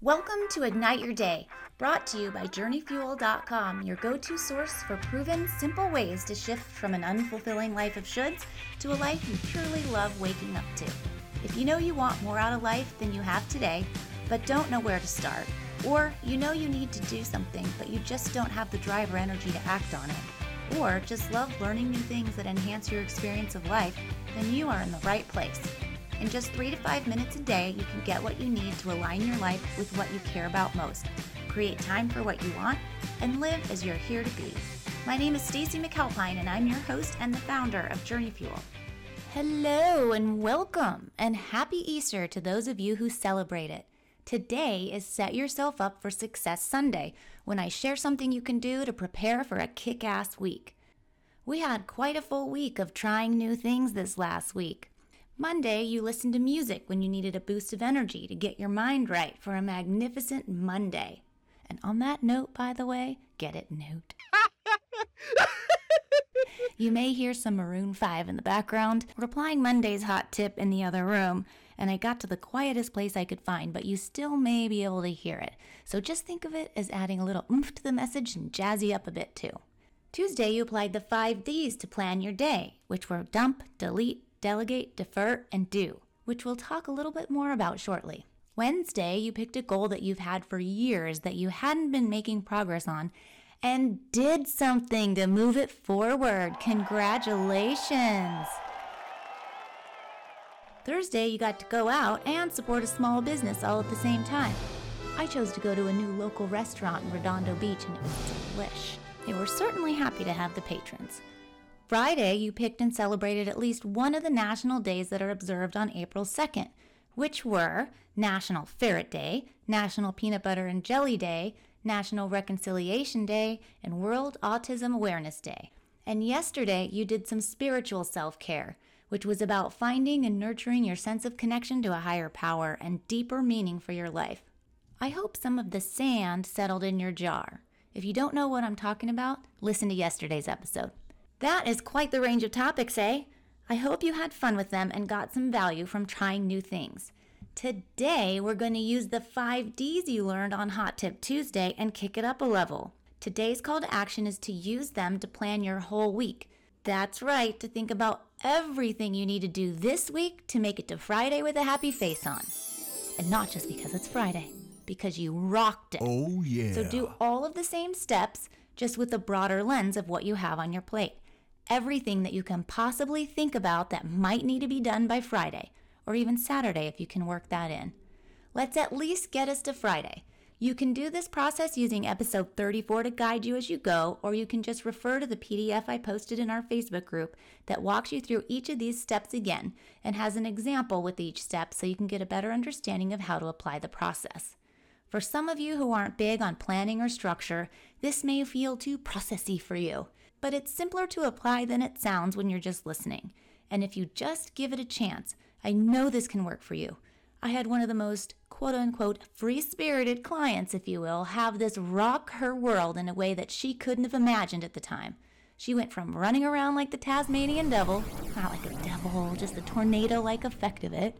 Welcome to Ignite Your Day, brought to you by JourneyFuel.com, your go to source for proven, simple ways to shift from an unfulfilling life of shoulds to a life you purely love waking up to. If you know you want more out of life than you have today, but don't know where to start, or you know you need to do something, but you just don't have the drive or energy to act on it, or just love learning new things that enhance your experience of life, then you are in the right place. In just three to five minutes a day, you can get what you need to align your life with what you care about most, create time for what you want, and live as you're here to be. My name is Stacy McAlpine, and I'm your host and the founder of Journey Fuel. Hello, and welcome, and happy Easter to those of you who celebrate it. Today is Set Yourself Up for Success Sunday, when I share something you can do to prepare for a kick ass week. We had quite a full week of trying new things this last week. Monday, you listened to music when you needed a boost of energy to get your mind right for a magnificent Monday. And on that note, by the way, get it note. you may hear some Maroon 5 in the background. We're Monday's hot tip in the other room, and I got to the quietest place I could find, but you still may be able to hear it. So just think of it as adding a little oomph to the message and jazzy up a bit too. Tuesday, you applied the five D's to plan your day, which were dump, delete, delegate, defer, and do, which we'll talk a little bit more about shortly. Wednesday, you picked a goal that you've had for years that you hadn't been making progress on and did something to move it forward. Congratulations! Thursday, you got to go out and support a small business all at the same time. I chose to go to a new local restaurant in Redondo Beach and it was delish. They were certainly happy to have the patrons. Friday, you picked and celebrated at least one of the national days that are observed on April 2nd, which were National Ferret Day, National Peanut Butter and Jelly Day, National Reconciliation Day, and World Autism Awareness Day. And yesterday, you did some spiritual self care, which was about finding and nurturing your sense of connection to a higher power and deeper meaning for your life. I hope some of the sand settled in your jar. If you don't know what I'm talking about, listen to yesterday's episode. That is quite the range of topics, eh? I hope you had fun with them and got some value from trying new things. Today, we're going to use the five D's you learned on Hot Tip Tuesday and kick it up a level. Today's call to action is to use them to plan your whole week. That's right, to think about everything you need to do this week to make it to Friday with a happy face on. And not just because it's Friday, because you rocked it. Oh, yeah. So do all of the same steps, just with a broader lens of what you have on your plate everything that you can possibly think about that might need to be done by Friday, or even Saturday if you can work that in. Let's at least get us to Friday. You can do this process using episode 34 to guide you as you go, or you can just refer to the PDF I posted in our Facebook group that walks you through each of these steps again and has an example with each step so you can get a better understanding of how to apply the process. For some of you who aren't big on planning or structure, this may feel too processy for you but it's simpler to apply than it sounds when you're just listening. And if you just give it a chance, I know this can work for you. I had one of the most quote unquote free spirited clients, if you will, have this rock her world in a way that she couldn't have imagined at the time. She went from running around like the Tasmanian devil, not like a devil, just the tornado like effect of it,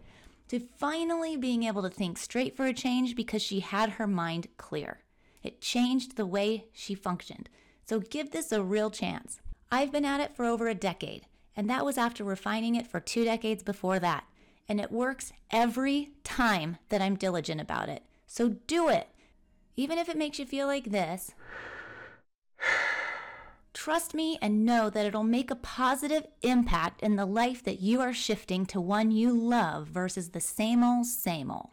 to finally being able to think straight for a change because she had her mind clear. It changed the way she functioned. So give this a real chance. I've been at it for over a decade, and that was after refining it for two decades before that. And it works every time that I'm diligent about it. So do it. Even if it makes you feel like this. Trust me and know that it'll make a positive impact in the life that you are shifting to one you love versus the same old, same old.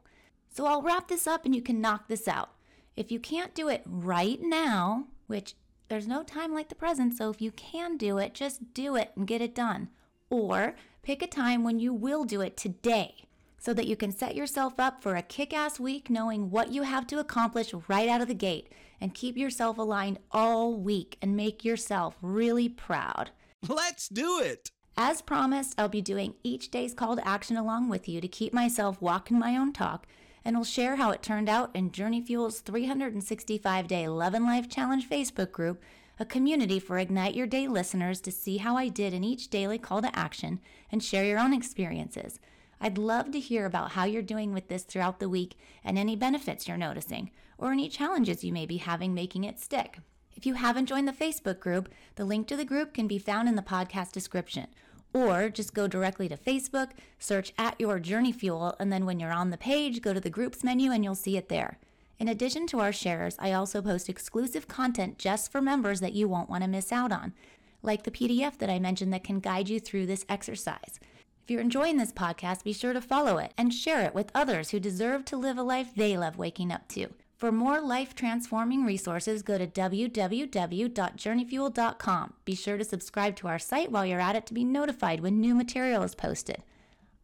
So I'll wrap this up and you can knock this out. If you can't do it right now, which there's no time like the present, so if you can do it, just do it and get it done. Or pick a time when you will do it today so that you can set yourself up for a kick ass week knowing what you have to accomplish right out of the gate and keep yourself aligned all week and make yourself really proud. Let's do it! As promised, I'll be doing each day's call to action along with you to keep myself walking my own talk and will share how it turned out in Journey Fuel's 365 day Love and Life Challenge Facebook group, a community for Ignite Your Day listeners to see how I did in each daily call to action and share your own experiences. I'd love to hear about how you're doing with this throughout the week and any benefits you're noticing, or any challenges you may be having making it stick. If you haven't joined the Facebook group, the link to the group can be found in the podcast description. Or just go directly to Facebook, search at your journey fuel, and then when you're on the page, go to the groups menu and you'll see it there. In addition to our shares, I also post exclusive content just for members that you won't want to miss out on, like the PDF that I mentioned that can guide you through this exercise. If you're enjoying this podcast, be sure to follow it and share it with others who deserve to live a life they love waking up to. For more life transforming resources, go to www.journeyfuel.com. Be sure to subscribe to our site while you're at it to be notified when new material is posted.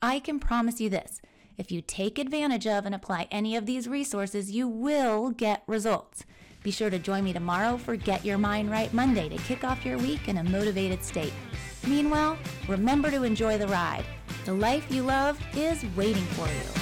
I can promise you this if you take advantage of and apply any of these resources, you will get results. Be sure to join me tomorrow for Get Your Mind Right Monday to kick off your week in a motivated state. Meanwhile, remember to enjoy the ride. The life you love is waiting for you.